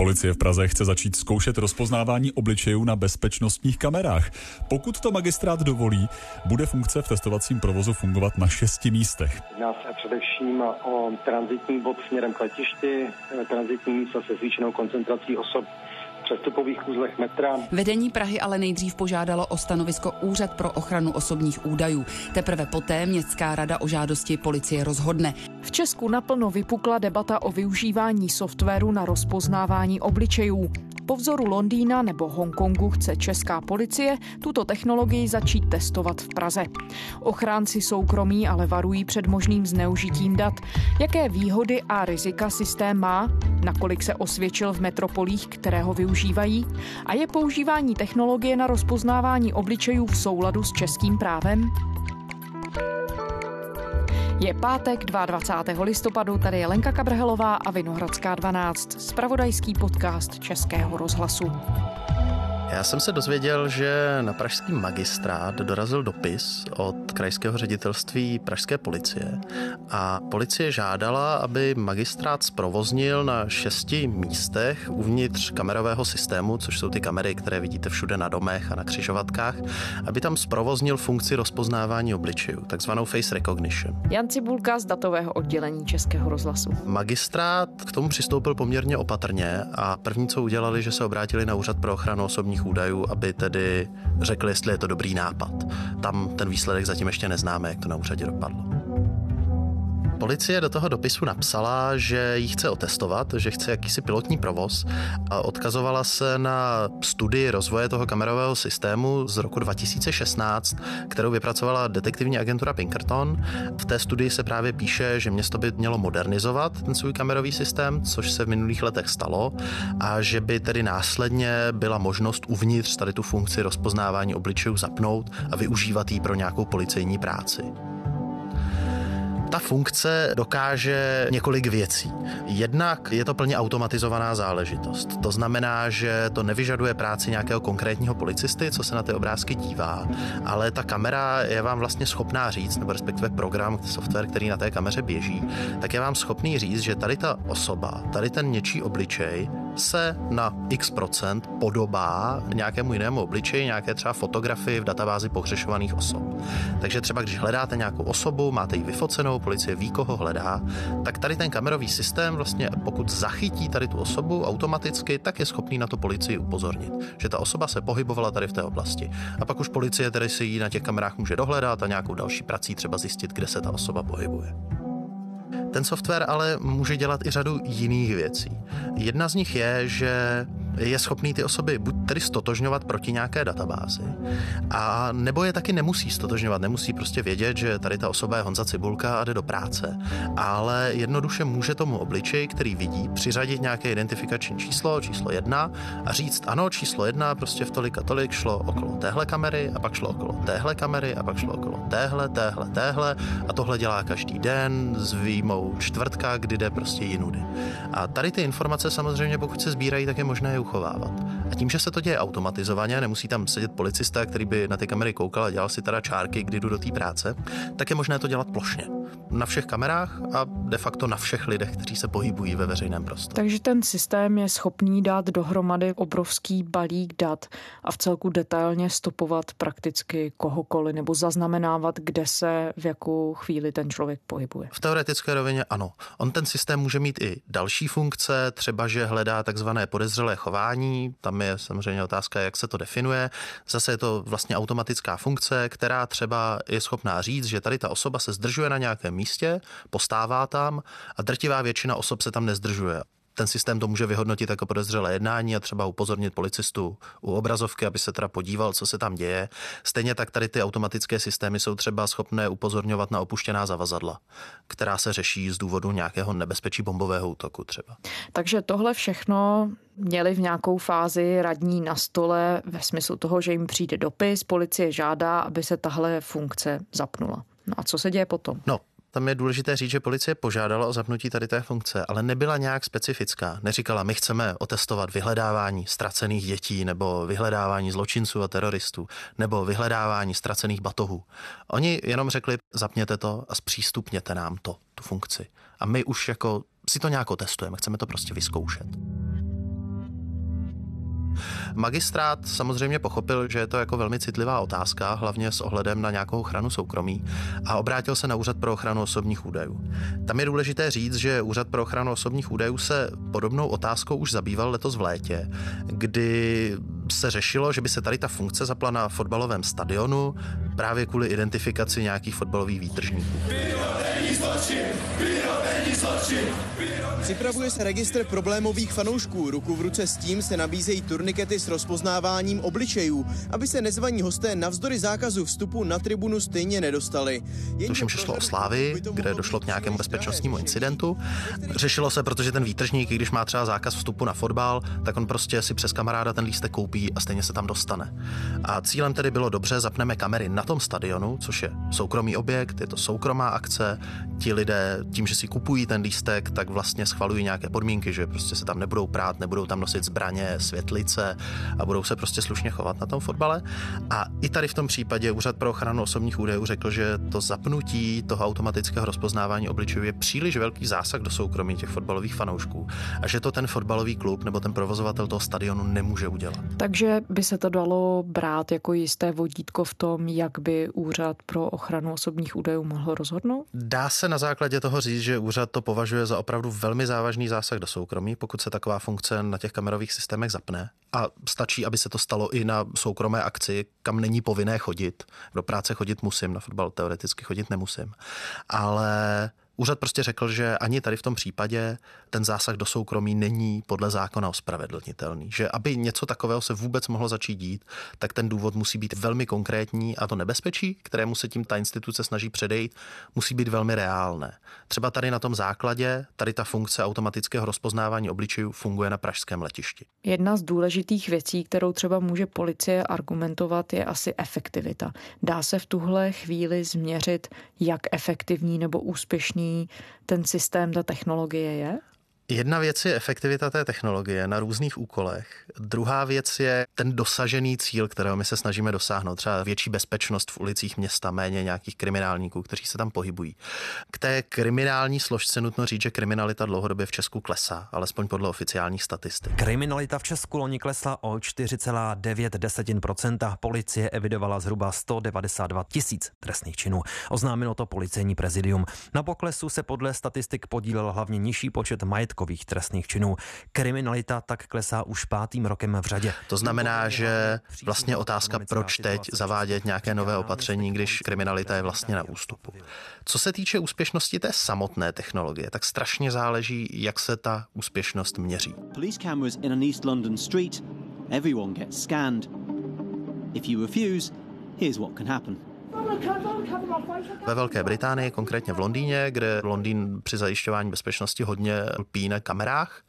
Policie v Praze chce začít zkoušet rozpoznávání obličejů na bezpečnostních kamerách. Pokud to magistrát dovolí, bude funkce v testovacím provozu fungovat na šesti místech. Jedná se především o transitní bod směrem k letišti, transitní místa se zvýšenou koncentrací osob přestupových uzlech metra. Vedení Prahy ale nejdřív požádalo o stanovisko Úřad pro ochranu osobních údajů. Teprve poté Městská rada o žádosti policie rozhodne. V Česku naplno vypukla debata o využívání softwaru na rozpoznávání obličejů. Po vzoru Londýna nebo Hongkongu chce česká policie tuto technologii začít testovat v Praze. Ochránci soukromí ale varují před možným zneužitím dat. Jaké výhody a rizika systém má, nakolik se osvědčil v metropolích, které ho využívají a je používání technologie na rozpoznávání obličejů v souladu s českým právem? Je pátek 22. listopadu, tady je Lenka Kabrhelová a Vinohradská 12, spravodajský podcast Českého rozhlasu. Já jsem se dozvěděl, že na pražský magistrát dorazil dopis od krajského ředitelství pražské policie a policie žádala, aby magistrát zprovoznil na šesti místech uvnitř kamerového systému, což jsou ty kamery, které vidíte všude na domech a na křižovatkách, aby tam zprovoznil funkci rozpoznávání obličejů, takzvanou face recognition. Jan Cibulka z datového oddělení Českého rozhlasu. Magistrát k tomu přistoupil poměrně opatrně a první, co udělali, že se obrátili na Úřad pro ochranu osobních osobních údajů, aby tedy řekli, jestli je to dobrý nápad. Tam ten výsledek zatím ještě neznáme, jak to na úřadě dopadlo. Policie do toho dopisu napsala, že ji chce otestovat, že chce jakýsi pilotní provoz a odkazovala se na studii rozvoje toho kamerového systému z roku 2016, kterou vypracovala detektivní agentura Pinkerton. V té studii se právě píše, že město by mělo modernizovat ten svůj kamerový systém, což se v minulých letech stalo, a že by tedy následně byla možnost uvnitř tady tu funkci rozpoznávání obličejů zapnout a využívat ji pro nějakou policejní práci. Ta funkce dokáže několik věcí. Jednak je to plně automatizovaná záležitost. To znamená, že to nevyžaduje práci nějakého konkrétního policisty, co se na ty obrázky dívá, ale ta kamera je vám vlastně schopná říct, nebo respektive program, software, který na té kameře běží, tak je vám schopný říct, že tady ta osoba, tady ten něčí obličej se na x procent podobá nějakému jinému obličeji, nějaké třeba fotografii v databázi pohřešovaných osob. Takže třeba když hledáte nějakou osobu, máte ji vyfocenou, policie ví, koho hledá, tak tady ten kamerový systém vlastně, pokud zachytí tady tu osobu automaticky, tak je schopný na to policii upozornit, že ta osoba se pohybovala tady v té oblasti. A pak už policie tedy si ji na těch kamerách může dohledat a nějakou další prací třeba zjistit, kde se ta osoba pohybuje. Ten software ale může dělat i řadu jiných věcí. Jedna z nich je, že je schopný ty osoby buď tedy stotožňovat proti nějaké databázi, a nebo je taky nemusí stotožňovat, nemusí prostě vědět, že tady ta osoba je Honza Cibulka a jde do práce, ale jednoduše může tomu obličeji, který vidí, přiřadit nějaké identifikační číslo, číslo jedna a říct, ano, číslo jedna prostě v tolik a tolik šlo okolo téhle kamery a pak šlo okolo téhle kamery a pak šlo okolo téhle, téhle, téhle a tohle dělá každý den s výjimou čtvrtka, kdy jde prostě jinudy. A tady ty informace samozřejmě, pokud se sbírají, tak je možné je uchovávat. A tím, že se to děje automatizovaně, nemusí tam sedět policista, který by na ty kamery koukal a dělal si teda čárky, kdy jdu do té práce, tak je možné to dělat plošně. Na všech kamerách a de facto na všech lidech, kteří se pohybují ve veřejném prostoru. Takže ten systém je schopný dát dohromady obrovský balík dat a v celku detailně stopovat prakticky kohokoliv nebo zaznamenávat, kde se v jakou chvíli ten člověk pohybuje. V teoretické rovině ano. On ten systém může mít i další funkce, třeba že hledá takzvané podezřelé chování, tam je samozřejmě otázka, jak se to definuje. Zase je to vlastně automatická funkce, která třeba je schopná říct, že tady ta osoba se zdržuje na nějakém místě, postává tam a drtivá většina osob se tam nezdržuje ten systém to může vyhodnotit jako podezřelé jednání a třeba upozornit policistu u obrazovky, aby se teda podíval, co se tam děje. Stejně tak tady ty automatické systémy jsou třeba schopné upozorňovat na opuštěná zavazadla, která se řeší z důvodu nějakého nebezpečí bombového útoku třeba. Takže tohle všechno měli v nějakou fázi radní na stole ve smyslu toho, že jim přijde dopis, policie žádá, aby se tahle funkce zapnula. No a co se děje potom? No, tam je důležité říct, že policie požádala o zapnutí tady té funkce, ale nebyla nějak specifická. Neříkala, my chceme otestovat vyhledávání ztracených dětí nebo vyhledávání zločinců a teroristů nebo vyhledávání ztracených batohů. Oni jenom řekli, zapněte to a zpřístupněte nám to, tu funkci. A my už jako si to nějak otestujeme, chceme to prostě vyzkoušet. Magistrát samozřejmě pochopil, že je to jako velmi citlivá otázka, hlavně s ohledem na nějakou ochranu soukromí a obrátil se na Úřad pro ochranu osobních údajů. Tam je důležité říct, že Úřad pro ochranu osobních údajů se podobnou otázkou už zabýval letos v létě, kdy se řešilo, že by se tady ta funkce zapla na fotbalovém stadionu právě kvůli identifikaci nějakých fotbalových výtržníků. Připravuje se registr problémových fanoušků. Ruku v ruce s tím se nabízejí turnikety s rozpoznáváním obličejů, aby se nezvaní hosté navzdory zákazu vstupu na tribunu stejně nedostali. Tuším, že šlo o Slávy, kde došlo k nějakému bezpečnostnímu incidentu. Řešilo se, protože ten výtržník, když má třeba zákaz vstupu na fotbal, tak on prostě si přes kamaráda ten lístek koupí a stejně se tam dostane. A cílem tedy bylo dobře, zapneme kamery na tom stadionu, což je soukromý objekt, je to soukromá akce. Ti lidé tím, že si kupují ten lístek, tak vlastně schvalují nějaké podmínky, že prostě se tam nebudou prát, nebudou tam nosit zbraně, světlice a budou se prostě slušně chovat na tom fotbale. A i tady v tom případě Úřad pro ochranu osobních údajů řekl, že to zapnutí toho automatického rozpoznávání obličejů je příliš velký zásah do soukromí těch fotbalových fanoušků a že to ten fotbalový klub nebo ten provozovatel toho stadionu nemůže udělat. Takže by se to dalo brát jako jisté vodítko v tom, jak by Úřad pro ochranu osobních údajů mohl rozhodnout? Dá se na základě toho říct, že úřad to považuje za opravdu velmi závažný zásah do soukromí, pokud se taková funkce na těch kamerových systémech zapne. A stačí, aby se to stalo i na soukromé akci, kam není povinné chodit. Do práce chodit musím, na fotbal teoreticky chodit nemusím. Ale Úřad prostě řekl, že ani tady v tom případě ten zásah do soukromí není podle zákona ospravedlnitelný. Že aby něco takového se vůbec mohlo začít dít, tak ten důvod musí být velmi konkrétní a to nebezpečí, kterému se tím ta instituce snaží předejít, musí být velmi reálné. Třeba tady na tom základě, tady ta funkce automatického rozpoznávání obličejů funguje na pražském letišti. Jedna z důležitých věcí, kterou třeba může policie argumentovat, je asi efektivita. Dá se v tuhle chvíli změřit, jak efektivní nebo úspěšný ten systém, ta technologie je? Jedna věc je efektivita té technologie na různých úkolech. Druhá věc je ten dosažený cíl, kterého my se snažíme dosáhnout. Třeba větší bezpečnost v ulicích města, méně nějakých kriminálníků, kteří se tam pohybují. K té kriminální složce nutno říct, že kriminalita dlouhodobě v Česku klesá, alespoň podle oficiálních statistik. Kriminalita v Česku loni klesla o 4,9%. Policie evidovala zhruba 192 tisíc trestných činů. Oznámilo to policejní prezidium. Na poklesu se podle statistik podílel hlavně nižší počet majetku majetkových trestných činů. Kriminalita tak klesá už pátým rokem v řadě. To znamená, že vlastně otázka, proč teď zavádět nějaké nové opatření, když kriminalita je vlastně na ústupu. Co se týče úspěšnosti té samotné technologie, tak strašně záleží, jak se ta úspěšnost měří. Police cameras in an East London street, everyone gets scanned. If you refuse, here's what can happen. Ve Velké Británii, konkrétně v Londýně, kde Londýn při zajišťování bezpečnosti hodně lpí na kamerách,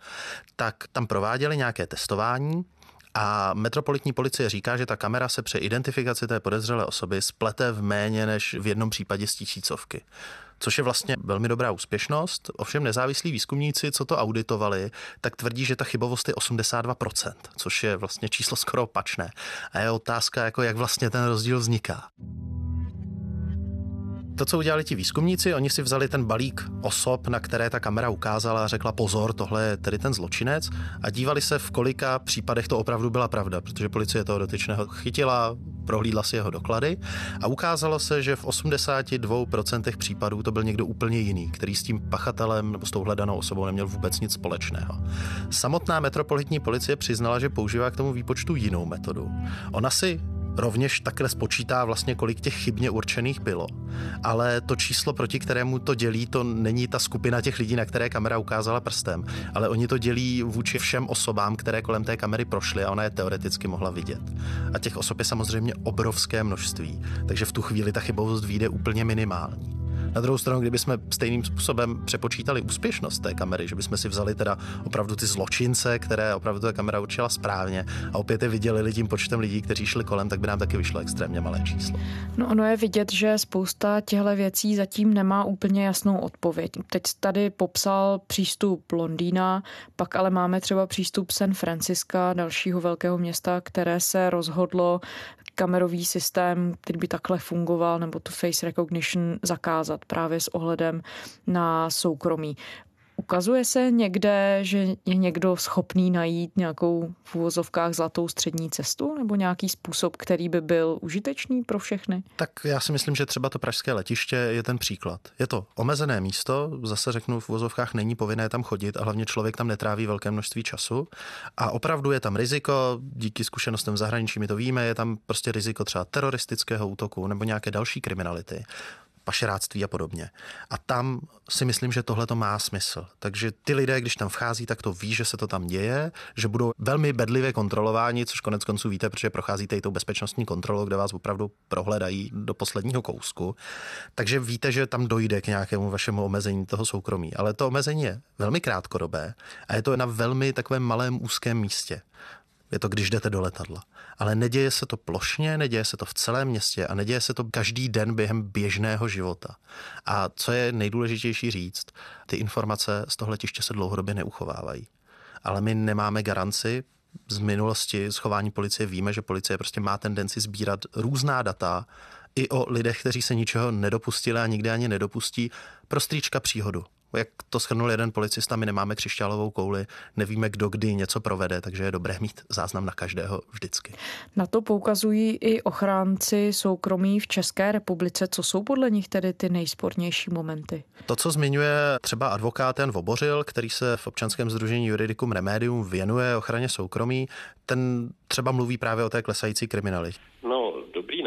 tak tam prováděli nějaké testování a metropolitní policie říká, že ta kamera se při identifikaci té podezřelé osoby splete v méně než v jednom případě z tisícovky což je vlastně velmi dobrá úspěšnost. Ovšem nezávislí výzkumníci, co to auditovali, tak tvrdí, že ta chybovost je 82%, což je vlastně číslo skoro opačné. A je otázka, jako jak vlastně ten rozdíl vzniká. To, co udělali ti výzkumníci, oni si vzali ten balík osob, na které ta kamera ukázala a řekla pozor, tohle je tedy ten zločinec a dívali se, v kolika případech to opravdu byla pravda, protože policie toho dotyčného chytila, prohlídla si jeho doklady a ukázalo se, že v 82% případů to byl někdo úplně jiný, který s tím pachatelem nebo s tou hledanou osobou neměl vůbec nic společného. Samotná metropolitní policie přiznala, že používá k tomu výpočtu jinou metodu. Ona si rovněž takhle spočítá vlastně, kolik těch chybně určených bylo. Ale to číslo, proti kterému to dělí, to není ta skupina těch lidí, na které kamera ukázala prstem, ale oni to dělí vůči všem osobám, které kolem té kamery prošly a ona je teoreticky mohla vidět. A těch osob je samozřejmě obrovské množství, takže v tu chvíli ta chybovost vyjde úplně minimální. Na druhou stranu, kdybychom stejným způsobem přepočítali úspěšnost té kamery, že bychom si vzali teda opravdu ty zločince, které opravdu ta kamera určila správně a opět je viděli tím počtem lidí, kteří šli kolem, tak by nám taky vyšlo extrémně malé číslo. No ono je vidět, že spousta těchto věcí zatím nemá úplně jasnou odpověď. Teď tady popsal přístup Londýna, pak ale máme třeba přístup San Francisca, dalšího velkého města, které se rozhodlo kamerový systém, který by takhle fungoval, nebo tu face recognition zakázat právě s ohledem na soukromí. Ukazuje se někde, že je někdo schopný najít nějakou v úvozovkách zlatou střední cestu nebo nějaký způsob, který by byl užitečný pro všechny? Tak já si myslím, že třeba to pražské letiště je ten příklad. Je to omezené místo, zase řeknu v úvozovkách není povinné tam chodit a hlavně člověk tam netráví velké množství času. A opravdu je tam riziko, díky zkušenostem v zahraničí my to víme, je tam prostě riziko třeba teroristického útoku nebo nějaké další kriminality pašeráctví a podobně. A tam si myslím, že tohle to má smysl. Takže ty lidé, když tam vchází, tak to ví, že se to tam děje, že budou velmi bedlivě kontrolováni, což konec konců víte, protože procházíte i tou bezpečnostní kontrolou, kde vás opravdu prohledají do posledního kousku. Takže víte, že tam dojde k nějakému vašemu omezení toho soukromí. Ale to omezení je velmi krátkodobé a je to na velmi takovém malém úzkém místě. Je to, když jdete do letadla. Ale neděje se to plošně, neděje se to v celém městě a neděje se to každý den během běžného života. A co je nejdůležitější říct, ty informace z toho letiště se dlouhodobě neuchovávají. Ale my nemáme garanci, z minulosti schování policie víme, že policie prostě má tendenci sbírat různá data i o lidech, kteří se ničeho nedopustili a nikdy ani nedopustí, pro strýčka příhodu. Jak to schrnul jeden policista, my nemáme křišťálovou kouli, nevíme, kdo kdy něco provede, takže je dobré mít záznam na každého vždycky. Na to poukazují i ochránci soukromí v České republice. Co jsou podle nich tedy ty nejspornější momenty? To, co zmiňuje třeba advokát Jan Vobořil, který se v občanském združení Juridicum Remedium věnuje ochraně soukromí, ten třeba mluví právě o té klesající kriminalitě.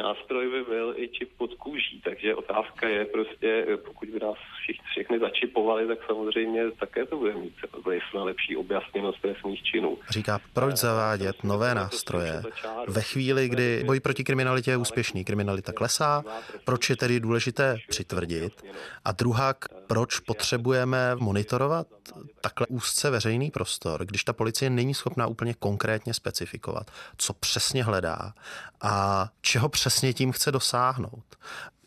Nástroj by byl i čip pod kůží, takže otázka je prostě, pokud by nás všichni, všechny začipovali, tak samozřejmě také to bude mít vliv na lepší objasněnost trestných činů. Říká, proč zavádět nové nástroje ve chvíli, kdy boj proti kriminalitě je úspěšný, kriminalita klesá, proč je tedy důležité přitvrdit a druhá, proč potřebujeme monitorovat takhle úzce veřejný prostor, když ta policie není schopná úplně konkrétně specifikovat, co přesně hledá a čeho přesně tím chce dosáhnout.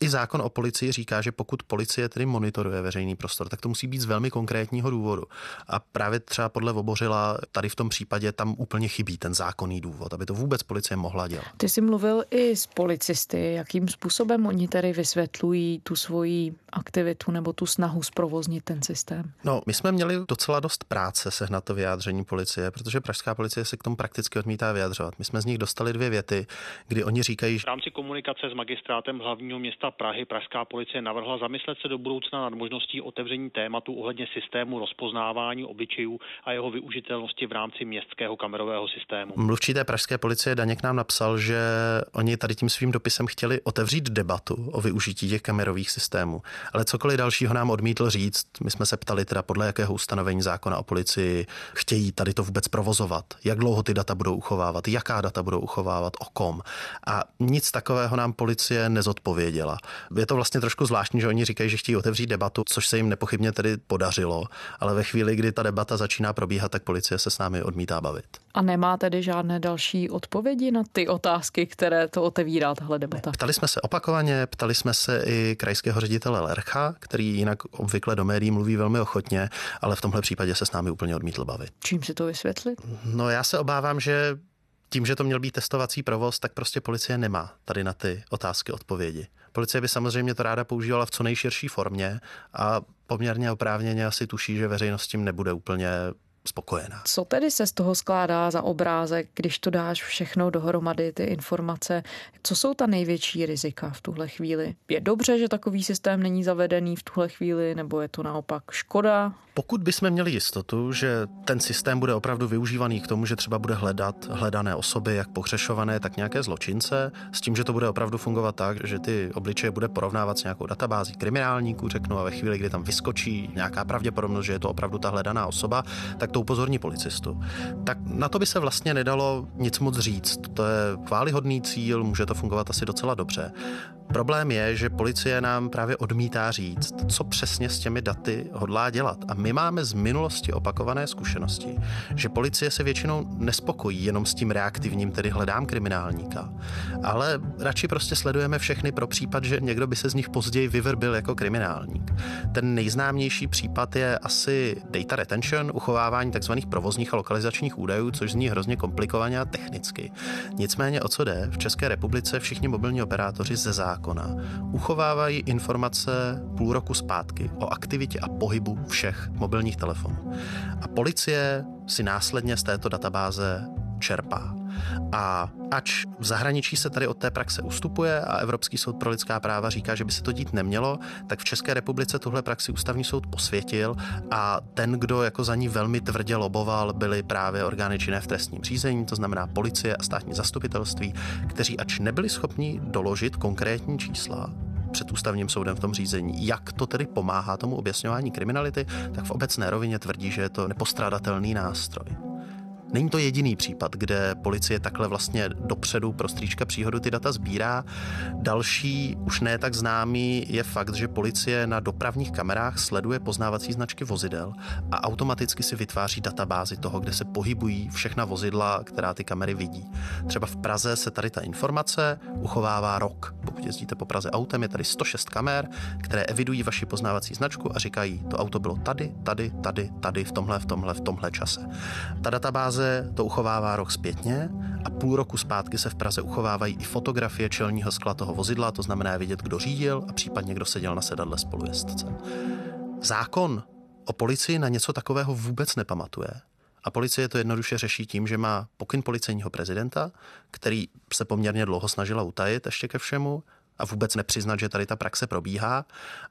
I zákon o policii říká, že pokud policie tedy monitoruje veřejný prostor, tak to musí být z velmi konkrétního důvodu. A právě třeba podle Vobořila tady v tom případě tam úplně chybí ten zákonný důvod, aby to vůbec policie mohla dělat. Ty jsi mluvil i s policisty. Jakým způsobem oni tedy vysvětlují tu svoji aktivitu nebo tu snahu zprovoznit ten systém? No, my jsme měli docela dost práce sehnat to vyjádření policie, protože pražská policie se k tomu prakticky odmítá vyjadřovat. My jsme z nich dostali dvě věty, kdy oni říkají, že v rámci komunikace s magistrátem hlavního města Prahy pražská policie navrhla zamyslet se do budoucna nad možností otevření tématu ohledně systému rozpoznávání obličejů a jeho využitelnosti v rámci městského kamerového systému. Mluvčí té pražské policie Daněk nám napsal, že oni tady tím svým dopisem chtěli otevřít debatu o využití těch kamerových systémů, ale cokoliv dalšího nám odmítl říct. My jsme se ptali teda podle jakého ustanovení zákona o policii chtějí tady to vůbec provozovat, jak dlouho ty data budou uchovávat, jaká data budou uchovávat, o kom. A nic takového nám policie nezodpověděla. Je to vlastně trošku zvláštní, že oni říkají, že chtějí otevřít debatu, což se jim nepochybně tedy podařilo, ale ve chvíli, kdy ta debata začíná probíhat, tak policie se s námi odmítá bavit. A nemá tedy žádné další odpovědi na ty otázky, které to otevírá tahle debata? Ptali jsme se opakovaně, ptali jsme se i krajského ředitele Lercha, který jinak obvykle do médií mluví velmi ochotně, ale v tomhle případě se s námi úplně odmítl bavit. Čím si to vysvětlit? No já se obávám, že tím, že to měl být testovací provoz, tak prostě policie nemá tady na ty otázky odpovědi. Policie by samozřejmě to ráda používala v co nejširší formě a poměrně oprávněně asi tuší, že veřejnost tím nebude úplně spokojená. Co tedy se z toho skládá za obrázek, když to dáš všechno dohromady, ty informace? Co jsou ta největší rizika v tuhle chvíli? Je dobře, že takový systém není zavedený v tuhle chvíli, nebo je to naopak škoda? Pokud bychom měli jistotu, že ten systém bude opravdu využívaný k tomu, že třeba bude hledat hledané osoby, jak pohřešované, tak nějaké zločince, s tím, že to bude opravdu fungovat tak, že ty obličeje bude porovnávat s nějakou databází kriminálníků, řeknu, a ve chvíli, kdy tam vyskočí nějaká pravděpodobnost, že je to opravdu ta hledaná osoba, tak to upozorní policistu. Tak na to by se vlastně nedalo nic moc říct. To je chválihodný cíl, může to fungovat asi docela dobře. Problém je, že policie nám právě odmítá říct, co přesně s těmi daty hodlá dělat. A my máme z minulosti opakované zkušenosti, že policie se většinou nespokojí jenom s tím reaktivním, tedy hledám kriminálníka, ale radši prostě sledujeme všechny pro případ, že někdo by se z nich později vyvrbil jako kriminálník. Ten nejznámější případ je asi data retention, uchovávání rozpoznávání tzv. provozních a lokalizačních údajů, což zní hrozně komplikovaně a technicky. Nicméně o co jde? V České republice všichni mobilní operátoři ze zákona uchovávají informace půl roku zpátky o aktivitě a pohybu všech mobilních telefonů. A policie si následně z této databáze čerpá. A ač v zahraničí se tady od té praxe ustupuje a Evropský soud pro lidská práva říká, že by se to dít nemělo, tak v České republice tuhle praxi ústavní soud posvětil a ten, kdo jako za ní velmi tvrdě loboval, byly právě orgány činné v trestním řízení, to znamená policie a státní zastupitelství, kteří ač nebyli schopni doložit konkrétní čísla, před ústavním soudem v tom řízení, jak to tedy pomáhá tomu objasňování kriminality, tak v obecné rovině tvrdí, že je to nepostradatelný nástroj. Není to jediný případ, kde policie takhle vlastně dopředu pro stříčka příhodu ty data sbírá. Další, už ne tak známý, je fakt, že policie na dopravních kamerách sleduje poznávací značky vozidel a automaticky si vytváří databázi toho, kde se pohybují všechna vozidla, která ty kamery vidí. Třeba v Praze se tady ta informace uchovává rok. Pokud jezdíte po Praze autem, je tady 106 kamer, které evidují vaši poznávací značku a říkají, to auto bylo tady, tady, tady, tady, v tomhle, v tomhle, v tomhle čase. Ta databáze Praze to uchovává rok zpětně a půl roku zpátky se v Praze uchovávají i fotografie čelního skla toho vozidla, to znamená vidět, kdo řídil a případně kdo seděl na sedadle spolujezdce. Zákon o policii na něco takového vůbec nepamatuje. A policie to jednoduše řeší tím, že má pokyn policejního prezidenta, který se poměrně dlouho snažila utajit ještě ke všemu a vůbec nepřiznat, že tady ta praxe probíhá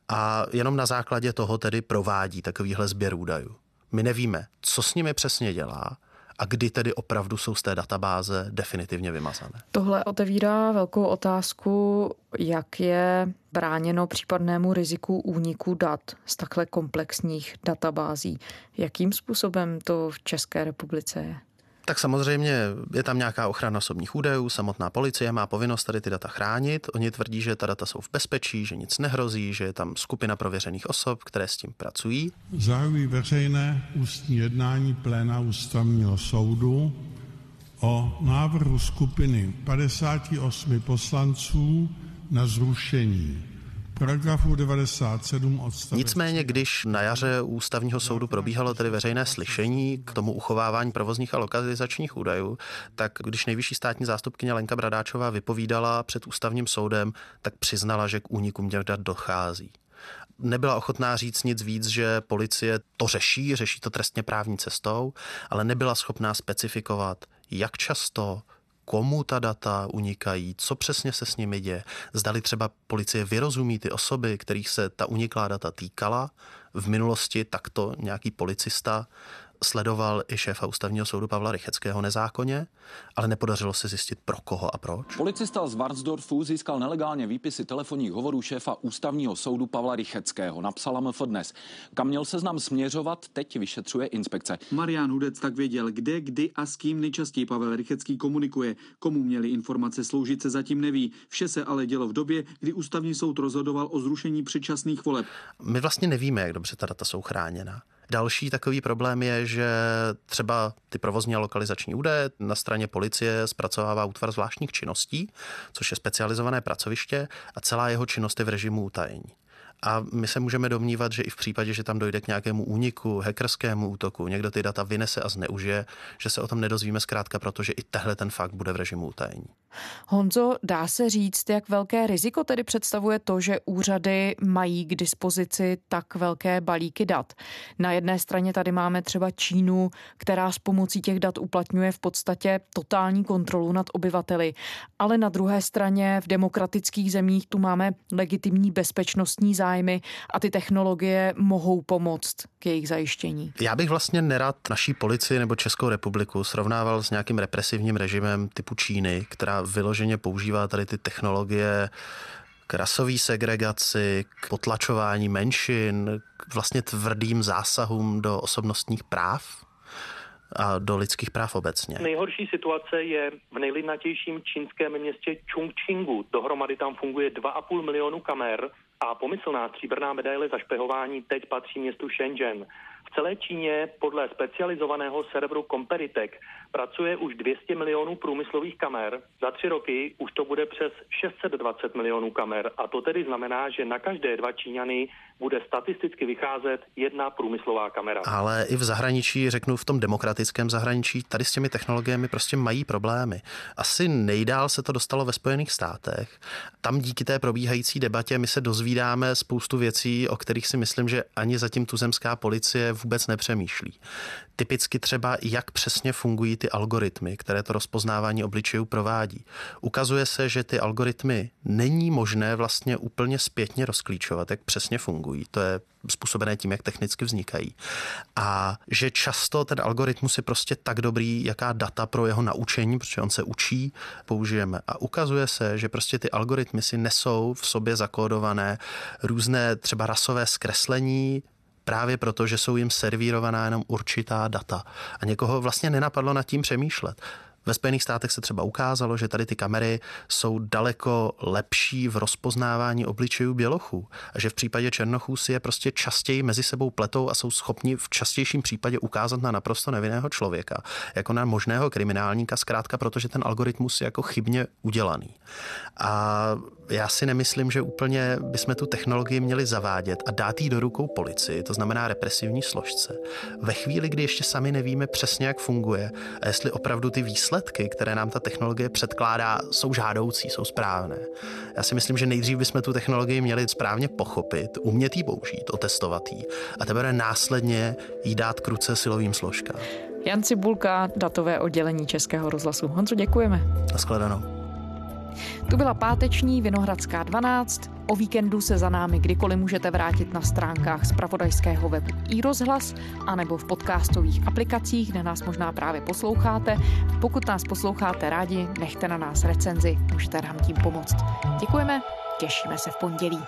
a jenom na základě toho tedy provádí takovýhle sběr údajů. My nevíme, co s nimi přesně dělá, a kdy tedy opravdu jsou z té databáze definitivně vymazané. Tohle otevírá velkou otázku, jak je bráněno případnému riziku úniku dat z takhle komplexních databází. Jakým způsobem to v České republice je? Tak samozřejmě je tam nějaká ochrana osobních údajů, samotná policie má povinnost tady ty data chránit. Oni tvrdí, že ta data jsou v bezpečí, že nic nehrozí, že je tam skupina prověřených osob, které s tím pracují. Zahajují veřejné ústní jednání pléna ústavního soudu o návrhu skupiny 58 poslanců na zrušení paragrafu 97 odstavec. Nicméně, když na jaře u ústavního soudu probíhalo tedy veřejné slyšení k tomu uchovávání provozních a lokalizačních údajů, tak když nejvyšší státní zástupkyně Lenka Bradáčová vypovídala před ústavním soudem, tak přiznala, že k únikům těch dat dochází nebyla ochotná říct nic víc, že policie to řeší, řeší to trestně právní cestou, ale nebyla schopná specifikovat, jak často, komu ta data unikají, co přesně se s nimi děje. Zdali třeba policie vyrozumí ty osoby, kterých se ta uniklá data týkala. V minulosti takto nějaký policista sledoval i šéfa ústavního soudu Pavla Rycheckého nezákonně, ale nepodařilo se zjistit pro koho a proč. Policista z Varnsdorfu získal nelegálně výpisy telefonních hovorů šéfa ústavního soudu Pavla Rycheckého. Napsala MF dnes. Kam měl seznam směřovat, teď vyšetřuje inspekce. Marian Hudec tak věděl, kde, kdy a s kým nejčastěji Pavel Rychecký komunikuje. Komu měly informace sloužit se zatím neví. Vše se ale dělo v době, kdy ústavní soud rozhodoval o zrušení předčasných voleb. My vlastně nevíme, jak dobře ta data jsou chráněna. Další takový problém je, že třeba ty provozní a lokalizační údaje na straně policie zpracovává útvar zvláštních činností, což je specializované pracoviště a celá jeho činnost je v režimu utajení. A my se můžeme domnívat, že i v případě, že tam dojde k nějakému úniku, hackerskému útoku, někdo ty data vynese a zneužije, že se o tom nedozvíme zkrátka, protože i tehle ten fakt bude v režimu utajení. Honzo, dá se říct, jak velké riziko tedy představuje to, že úřady mají k dispozici tak velké balíky dat. Na jedné straně tady máme třeba Čínu, která s pomocí těch dat uplatňuje v podstatě totální kontrolu nad obyvateli, ale na druhé straně v demokratických zemích tu máme legitimní bezpečnostní zájmy a ty technologie mohou pomoct k jejich zajištění. Já bych vlastně nerad naší policii nebo Českou republiku srovnával s nějakým represivním režimem typu Číny, která vyloženě používá tady ty technologie k rasové segregaci, k potlačování menšin, k vlastně tvrdým zásahům do osobnostních práv a do lidských práv obecně. Nejhorší situace je v nejlidnatějším čínském městě Chongqingu. Dohromady tam funguje 2,5 milionu kamer a pomyslná stříbrná medaile za špehování teď patří městu Shenzhen. V celé Číně podle specializovaného serveru Comperitek pracuje už 200 milionů průmyslových kamer. Za tři roky už to bude přes 620 milionů kamer. A to tedy znamená, že na každé dva Číňany bude statisticky vycházet jedna průmyslová kamera. Ale i v zahraničí, řeknu v tom demokratickém zahraničí, tady s těmi technologiemi prostě mají problémy. Asi nejdál se to dostalo ve Spojených státech. Tam díky té probíhající debatě my se dozvídáme spoustu věcí, o kterých si myslím, že ani zatím tuzemská policie vůbec nepřemýšlí. Typicky třeba, jak přesně fungují ty algoritmy, které to rozpoznávání obličejů provádí. Ukazuje se, že ty algoritmy není možné vlastně úplně zpětně rozklíčovat, jak přesně fungují. To je způsobené tím, jak technicky vznikají. A že často ten algoritmus je prostě tak dobrý, jaká data pro jeho naučení, protože on se učí, použijeme. A ukazuje se, že prostě ty algoritmy si nesou v sobě zakódované různé třeba rasové zkreslení, právě proto, že jsou jim servírovaná jenom určitá data. A někoho vlastně nenapadlo nad tím přemýšlet. Ve Spojených státech se třeba ukázalo, že tady ty kamery jsou daleko lepší v rozpoznávání obličejů bělochů a že v případě černochů si je prostě častěji mezi sebou pletou a jsou schopni v častějším případě ukázat na naprosto nevinného člověka, jako na možného kriminálníka, zkrátka protože ten algoritmus je jako chybně udělaný. A já si nemyslím, že úplně bychom tu technologii měli zavádět a dát jí do rukou policii, to znamená represivní složce. Ve chvíli, kdy ještě sami nevíme přesně, jak funguje a jestli opravdu ty výsledky, které nám ta technologie předkládá, jsou žádoucí, jsou správné. Já si myslím, že nejdřív bychom tu technologii měli správně pochopit, umět ji použít, otestovat ji a teprve následně jí dát k ruce silovým složkám. Jan Cibulka, datové oddělení Českého rozhlasu. Honzo, děkujeme. Naschledanou. Tu byla páteční Vinohradská 12. O víkendu se za námi kdykoliv můžete vrátit na stránkách z pravodajského webu i rozhlas, anebo v podcastových aplikacích, kde nás možná právě posloucháte. Pokud nás posloucháte rádi, nechte na nás recenzi, můžete nám tím pomoct. Děkujeme, těšíme se v pondělí.